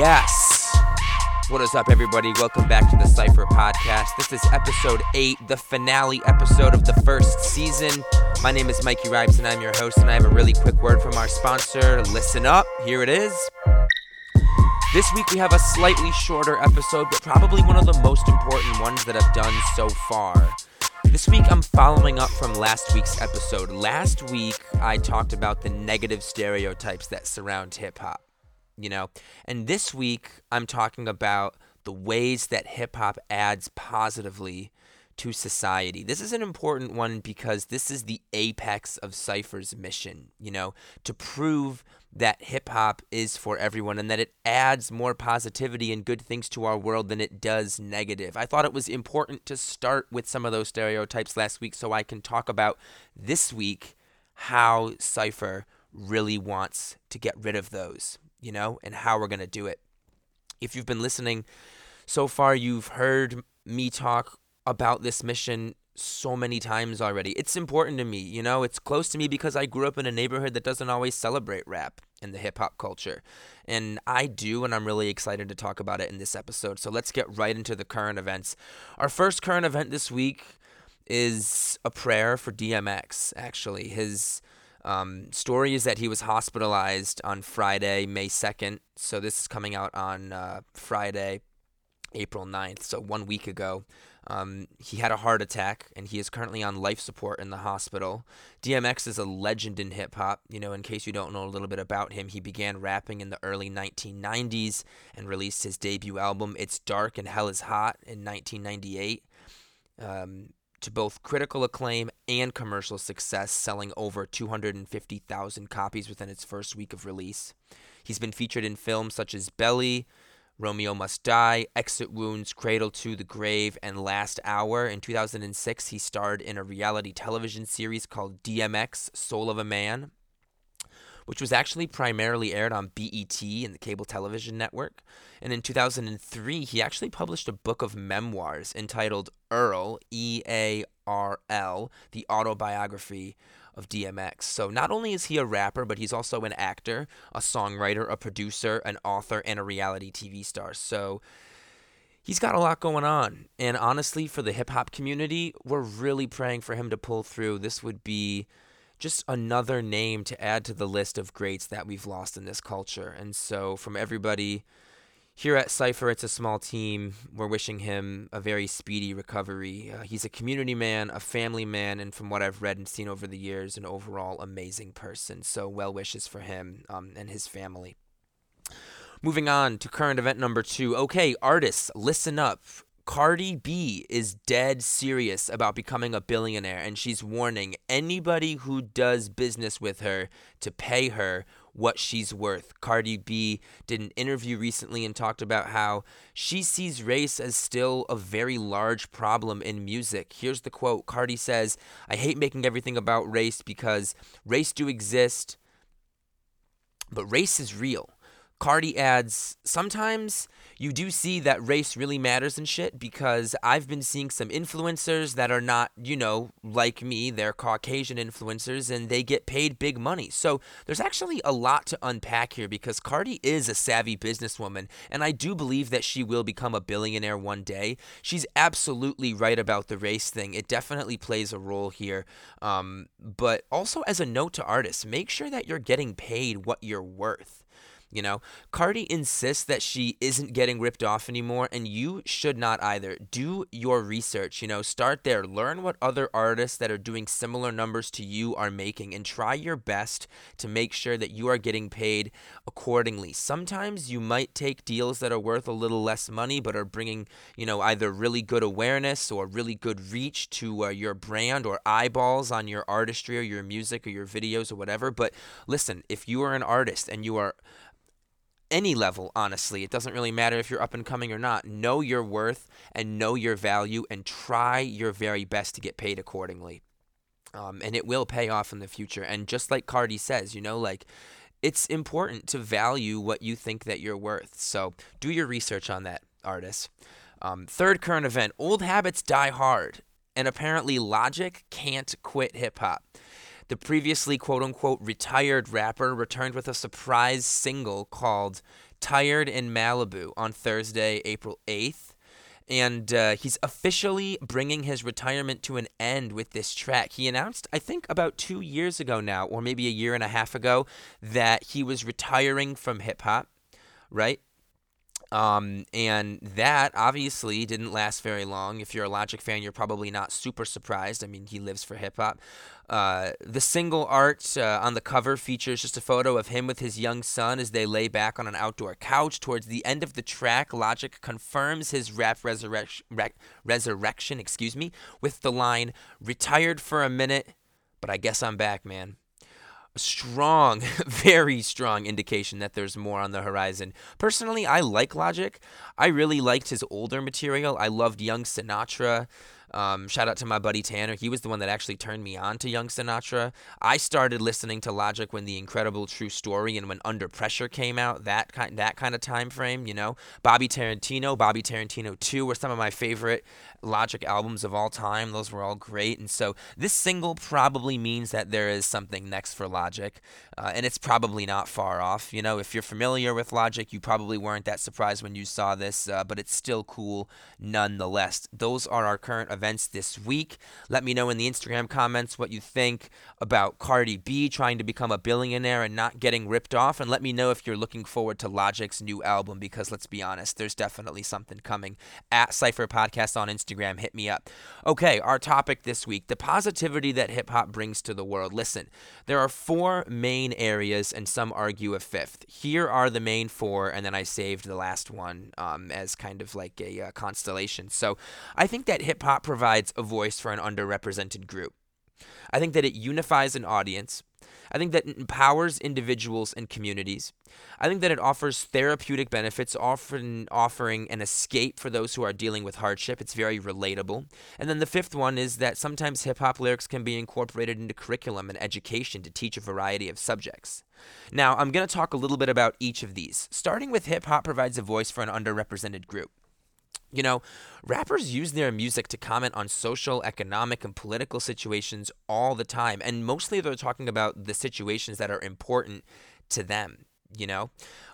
Yes. What is up, everybody? Welcome back to the Cypher Podcast. This is episode 8, the finale episode of the first season. My name is Mikey Ripes, and I'm your host, and I have a really quick word from our sponsor. Listen up. Here it is. This week we have a slightly shorter episode, but probably one of the most important ones that I've done so far. This week I'm following up from last week's episode. Last week I talked about the negative stereotypes that surround hip hop you know? And this week, I'm talking about the ways that hip hop adds positively to society. This is an important one because this is the apex of Cypher's mission, you know, to prove that hip hop is for everyone and that it adds more positivity and good things to our world than it does negative. I thought it was important to start with some of those stereotypes last week so I can talk about this week how Cypher really wants to get rid of those you know, and how we're going to do it. If you've been listening so far, you've heard me talk about this mission so many times already. It's important to me, you know, it's close to me because I grew up in a neighborhood that doesn't always celebrate rap and the hip hop culture. And I do, and I'm really excited to talk about it in this episode. So let's get right into the current events. Our first current event this week is a prayer for DMX, actually. His um, story is that he was hospitalized on Friday, May 2nd. So this is coming out on uh, Friday, April 9th, so one week ago. Um, he had a heart attack and he is currently on life support in the hospital. DMX is a legend in hip hop. You know, in case you don't know a little bit about him, he began rapping in the early 1990s and released his debut album, It's Dark and Hell is Hot, in 1998. Um, to both critical acclaim and commercial success, selling over 250,000 copies within its first week of release. He's been featured in films such as Belly, Romeo Must Die, Exit Wounds, Cradle to the Grave, and Last Hour. In 2006, he starred in a reality television series called DMX Soul of a Man which was actually primarily aired on BET and the cable television network. And in 2003, he actually published a book of memoirs entitled Earl, E A R L, the autobiography of DMX. So not only is he a rapper, but he's also an actor, a songwriter, a producer, an author, and a reality TV star. So he's got a lot going on. And honestly, for the hip hop community, we're really praying for him to pull through. This would be just another name to add to the list of greats that we've lost in this culture. And so, from everybody here at Cypher, it's a small team. We're wishing him a very speedy recovery. Uh, he's a community man, a family man, and from what I've read and seen over the years, an overall amazing person. So, well wishes for him um, and his family. Moving on to current event number two. Okay, artists, listen up. Cardi B is dead serious about becoming a billionaire, and she's warning anybody who does business with her to pay her what she's worth. Cardi B did an interview recently and talked about how she sees race as still a very large problem in music. Here's the quote Cardi says, I hate making everything about race because race do exist, but race is real. Cardi adds, sometimes you do see that race really matters and shit because I've been seeing some influencers that are not, you know, like me. They're Caucasian influencers and they get paid big money. So there's actually a lot to unpack here because Cardi is a savvy businesswoman and I do believe that she will become a billionaire one day. She's absolutely right about the race thing. It definitely plays a role here. Um, but also, as a note to artists, make sure that you're getting paid what you're worth. You know, Cardi insists that she isn't getting ripped off anymore, and you should not either. Do your research, you know, start there. Learn what other artists that are doing similar numbers to you are making, and try your best to make sure that you are getting paid accordingly. Sometimes you might take deals that are worth a little less money, but are bringing, you know, either really good awareness or really good reach to uh, your brand or eyeballs on your artistry or your music or your videos or whatever. But listen, if you are an artist and you are any level, honestly. It doesn't really matter if you're up and coming or not. Know your worth and know your value and try your very best to get paid accordingly. Um, and it will pay off in the future. And just like Cardi says, you know, like it's important to value what you think that you're worth. So do your research on that, artists. Um, third current event old habits die hard. And apparently, Logic can't quit hip hop. The previously quote unquote retired rapper returned with a surprise single called Tired in Malibu on Thursday, April 8th. And uh, he's officially bringing his retirement to an end with this track. He announced, I think, about two years ago now, or maybe a year and a half ago, that he was retiring from hip hop, right? Um, and that obviously didn't last very long. If you're a Logic fan, you're probably not super surprised. I mean, he lives for hip hop. Uh, the single art uh, on the cover features just a photo of him with his young son as they lay back on an outdoor couch. Towards the end of the track, Logic confirms his rap resurrection, re- resurrection, excuse me, with the line "Retired for a minute, but I guess I'm back, man." Strong, very strong indication that there's more on the horizon. Personally, I like Logic. I really liked his older material. I loved Young Sinatra. Um, shout out to my buddy Tanner. He was the one that actually turned me on to Young Sinatra. I started listening to Logic when The Incredible True Story and when Under Pressure came out. That kind, that kind of time frame, you know. Bobby Tarantino, Bobby Tarantino 2 were some of my favorite Logic albums of all time. Those were all great. And so this single probably means that there is something next for Logic. Uh, and it's probably not far off. You know, if you're familiar with Logic, you probably weren't that surprised when you saw this, uh, but it's still cool nonetheless. Those are our current events this week. Let me know in the Instagram comments what you think about Cardi B trying to become a billionaire and not getting ripped off. And let me know if you're looking forward to Logic's new album because let's be honest, there's definitely something coming. At Cypher Podcast on Instagram, hit me up. Okay, our topic this week the positivity that hip hop brings to the world. Listen, there are four main areas, and some argue a fifth. Here are the main four, and then I saved the last one um, as kind of like a uh, constellation. So I think that hip hop provides a voice for an underrepresented group. I think that it unifies an audience. I think that it empowers individuals and communities. I think that it offers therapeutic benefits, often offering an escape for those who are dealing with hardship. It's very relatable. And then the fifth one is that sometimes hip hop lyrics can be incorporated into curriculum and education to teach a variety of subjects. Now, I'm going to talk a little bit about each of these. Starting with hip hop provides a voice for an underrepresented group. You know, rappers use their music to comment on social, economic, and political situations all the time. And mostly they're talking about the situations that are important to them, you know?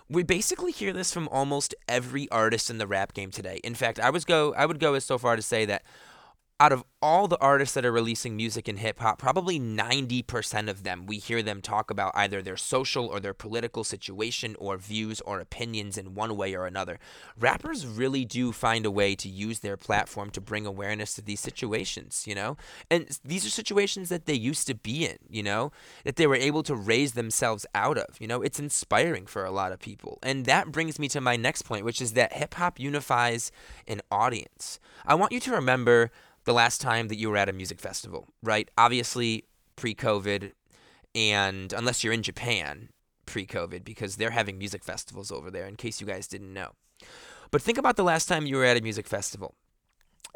We basically hear this from almost every artist in the rap game today. In fact, I was go I would go as so far to say that out of all the artists that are releasing music in hip hop, probably 90% of them, we hear them talk about either their social or their political situation or views or opinions in one way or another. Rappers really do find a way to use their platform to bring awareness to these situations, you know? And these are situations that they used to be in, you know? That they were able to raise themselves out of, you know? It's inspiring for a lot of people. And that brings me to my next point, which is that hip hop unifies an audience. I want you to remember the last time that you were at a music festival, right? Obviously, pre COVID, and unless you're in Japan, pre COVID, because they're having music festivals over there, in case you guys didn't know. But think about the last time you were at a music festival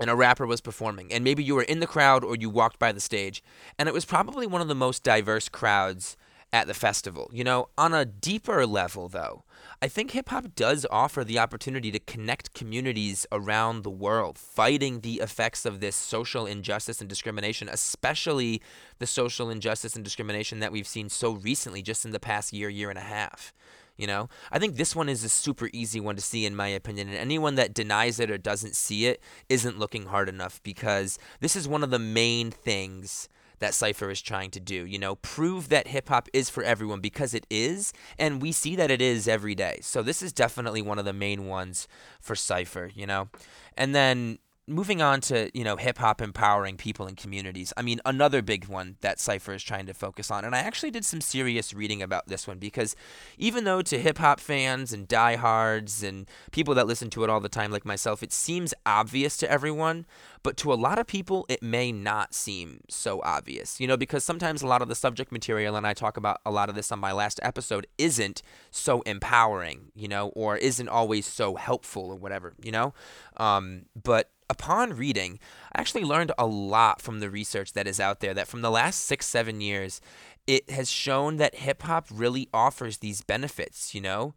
and a rapper was performing, and maybe you were in the crowd or you walked by the stage, and it was probably one of the most diverse crowds at the festival. You know, on a deeper level, though, I think hip hop does offer the opportunity to connect communities around the world, fighting the effects of this social injustice and discrimination, especially the social injustice and discrimination that we've seen so recently, just in the past year, year and a half. You know, I think this one is a super easy one to see, in my opinion. And anyone that denies it or doesn't see it isn't looking hard enough because this is one of the main things that Cypher is trying to do. You know, prove that hip hop is for everyone because it is, and we see that it is every day. So this is definitely one of the main ones for Cypher, you know. And then moving on to you know hip hop empowering people and communities. I mean, another big one that Cypher is trying to focus on, and I actually did some serious reading about this one because even though to hip hop fans and diehards and people that listen to it all the time, like myself, it seems obvious to everyone, but to a lot of people, it may not seem so obvious. You know, because sometimes a lot of the subject material, and I talk about a lot of this on my last episode, isn't so empowering, you know, or isn't always so helpful or whatever, you know. Um, but upon reading, I actually learned a lot from the research that is out there that from the last six, seven years, it has shown that hip hop really offers these benefits, you know,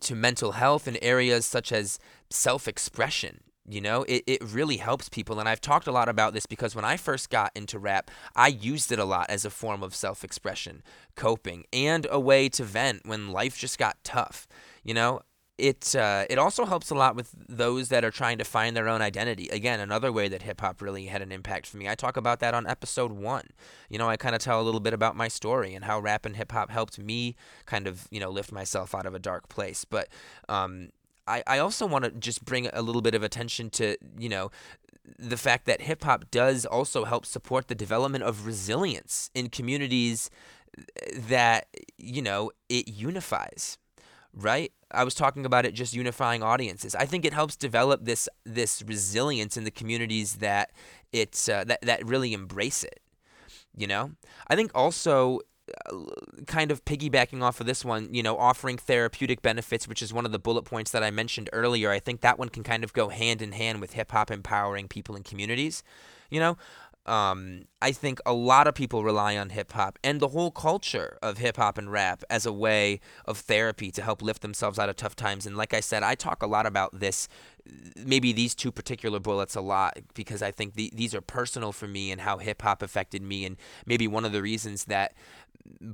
to mental health in areas such as self expression, You know, it, it really helps people. And I've talked a lot about this because when I first got into rap, I used it a lot as a form of self expression, coping, and a way to vent when life just got tough. You know, it uh, it also helps a lot with those that are trying to find their own identity. Again, another way that hip hop really had an impact for me. I talk about that on episode one. You know, I kind of tell a little bit about my story and how rap and hip hop helped me kind of you know lift myself out of a dark place. But um, I, I also want to just bring a little bit of attention to, you know, the fact that hip hop does also help support the development of resilience in communities that, you know, it unifies, right? I was talking about it just unifying audiences. I think it helps develop this this resilience in the communities that it's uh, that that really embrace it. You know, I think also kind of piggybacking off of this one, you know, offering therapeutic benefits, which is one of the bullet points that I mentioned earlier. I think that one can kind of go hand in hand with hip hop empowering people in communities. You know, um, I think a lot of people rely on hip hop and the whole culture of hip hop and rap as a way of therapy to help lift themselves out of tough times. And like I said, I talk a lot about this, maybe these two particular bullets a lot because I think the, these are personal for me and how hip hop affected me. And maybe one of the reasons that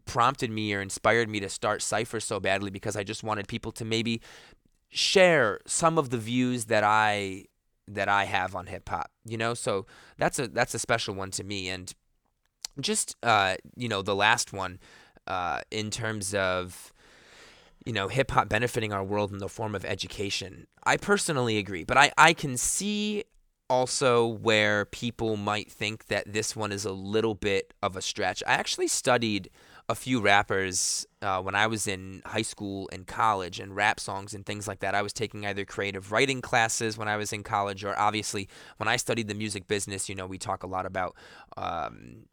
prompted me or inspired me to start Cypher so badly because I just wanted people to maybe share some of the views that I that I have on hip hop. You know, so that's a that's a special one to me. And just uh, you know, the last one uh, in terms of you know hip hop benefiting our world in the form of education. I personally agree, but I I can see also where people might think that this one is a little bit of a stretch. I actually studied a few rappers uh, when I was in high school and college and rap songs and things like that. I was taking either creative writing classes when I was in college, or obviously when I studied the music business. You know, we talk a lot about um,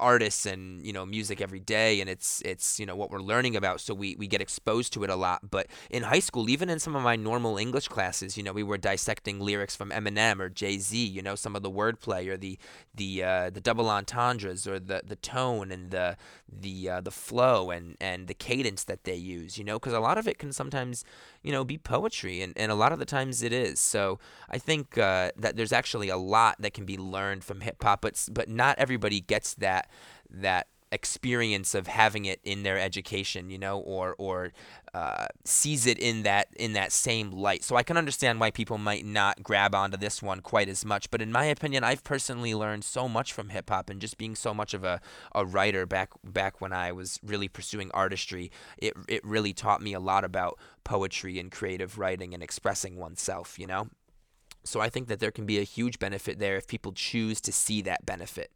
artists and you know music every day and it's it's you know what we're learning about so we, we get exposed to it a lot. But in high school even in some of my normal english classes you know we were dissecting lyrics from eminem or jay-z you know some of the wordplay or the the uh, the double entendres or the the tone and the the uh, the flow and and the cadence that they use you know because a lot of it can sometimes you know be poetry and, and a lot of the times it is. So i think uh, that there's actually a lot that can be learned from hip-hop but but not everybody gets that that experience of having it in their education, you know, or or uh, sees it in that in that same light. So I can understand why people might not grab onto this one quite as much. But in my opinion, I've personally learned so much from hip hop and just being so much of a, a writer back back when I was really pursuing artistry. It it really taught me a lot about poetry and creative writing and expressing oneself. You know. So I think that there can be a huge benefit there if people choose to see that benefit.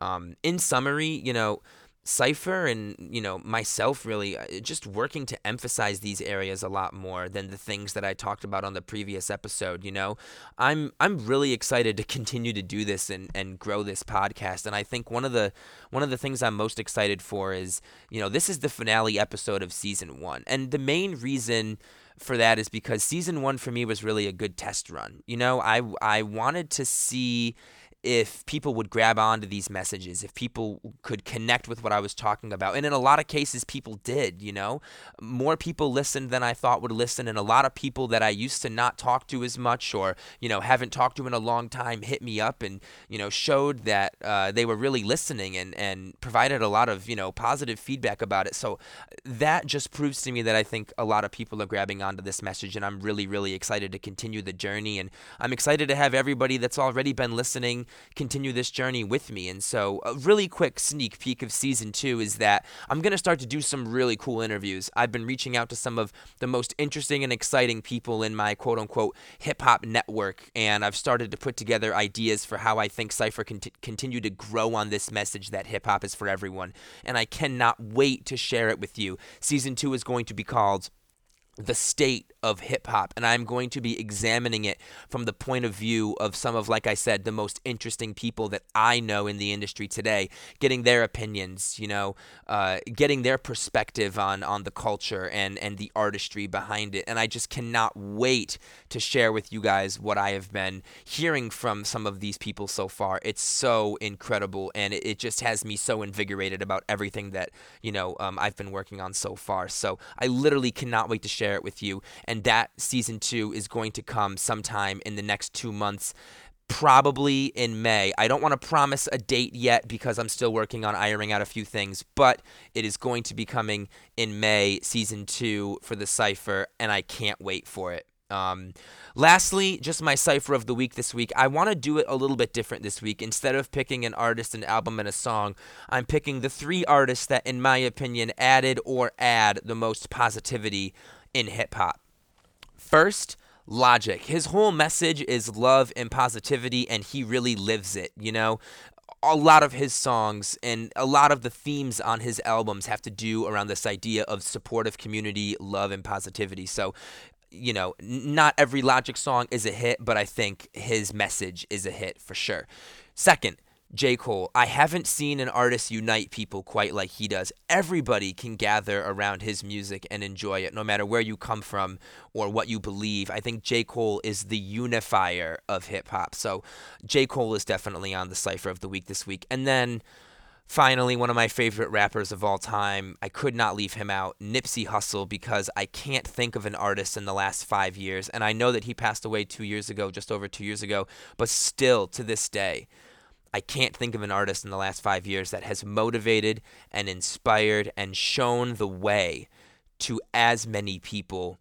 Um, in summary, you know, Cypher and you know myself really uh, just working to emphasize these areas a lot more than the things that I talked about on the previous episode. You know, I'm I'm really excited to continue to do this and, and grow this podcast. And I think one of the one of the things I'm most excited for is you know this is the finale episode of season one, and the main reason for that is because season one for me was really a good test run. You know, I I wanted to see if people would grab onto these messages, if people could connect with what I was talking about. And in a lot of cases, people did, you know. More people listened than I thought would listen. And a lot of people that I used to not talk to as much or, you know, haven't talked to in a long time hit me up and, you know, showed that uh, they were really listening and, and provided a lot of, you know, positive feedback about it. So that just proves to me that I think a lot of people are grabbing onto this message. And I'm really, really excited to continue the journey. And I'm excited to have everybody that's already been listening continue this journey with me. And so, a really quick sneak peek of season two is that I'm going to start to do some really cool interviews. I've been reaching out to some of the most interesting and exciting people in my quote unquote hip hop network, and I've started to put together ideas for how I think Cypher can t- continue to grow on this message that hip hop is for everyone. And I cannot wait to share it with you. Season two is going to be called the state of hip hop, and I'm going to be examining it from the point of view of some of, like I said, the most interesting people that I know in the industry today, getting their opinions, you know, uh, getting their perspective on on the culture and and the artistry behind it, and I just cannot wait to share with you guys what I have been hearing from some of these people so far. It's so incredible, and it, it just has me so invigorated about everything that you know um, I've been working on so far. So I literally cannot wait to share share it with you. And that season two is going to come sometime in the next two months probably in May. I don't want to promise a date yet because I'm still working on ironing out a few things, but it is going to be coming in May, season two for the Cypher, and I can't wait for it. Um, lastly, just my cipher of the week this week. I want to do it a little bit different this week. Instead of picking an artist, an album, and a song, I'm picking the three artists that, in my opinion, added or add the most positivity in hip hop. First, Logic. His whole message is love and positivity, and he really lives it, you know? A lot of his songs and a lot of the themes on his albums have to do around this idea of supportive community, love, and positivity. So, you know, not every Logic song is a hit, but I think his message is a hit for sure. Second, J. Cole. I haven't seen an artist unite people quite like he does. Everybody can gather around his music and enjoy it, no matter where you come from or what you believe. I think J. Cole is the unifier of hip hop. So J. Cole is definitely on the cipher of the week this week. And then finally, one of my favorite rappers of all time, I could not leave him out, Nipsey Hussle, because I can't think of an artist in the last five years. And I know that he passed away two years ago, just over two years ago, but still to this day, I can't think of an artist in the last five years that has motivated and inspired and shown the way to as many people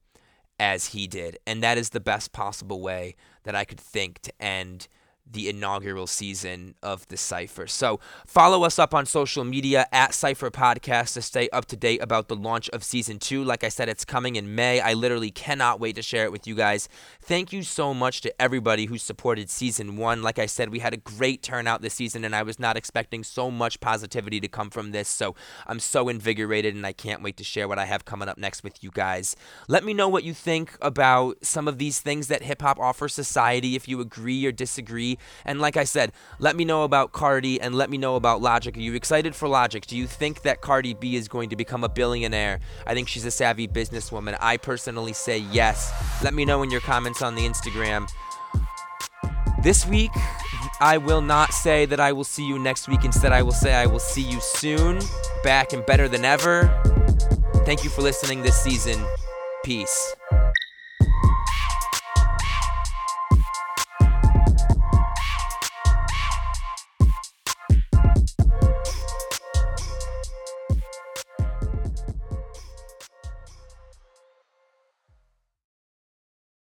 as he did. And that is the best possible way that I could think to end the inaugural season of the Cypher. So follow us up on social media at Cypher Podcast to stay up to date about the launch of season two. Like I said, it's coming in May. I literally cannot wait to share it with you guys. Thank you so much to everybody who supported season one. Like I said, we had a great turnout this season, and I was not expecting so much positivity to come from this. So I'm so invigorated, and I can't wait to share what I have coming up next with you guys. Let me know what you think about some of these things that hip hop offers society, if you agree or disagree. And like I said, let me know about Cardi and let me know about Logic. Are you excited for Logic? Do you think that Cardi B is going to become a billionaire? I think she's a savvy businesswoman. I personally say yes. Let me know in your comments on the Instagram. This week, I will not say that I will see you next week. Instead, I will say I will see you soon, back and better than ever. Thank you for listening this season. Peace.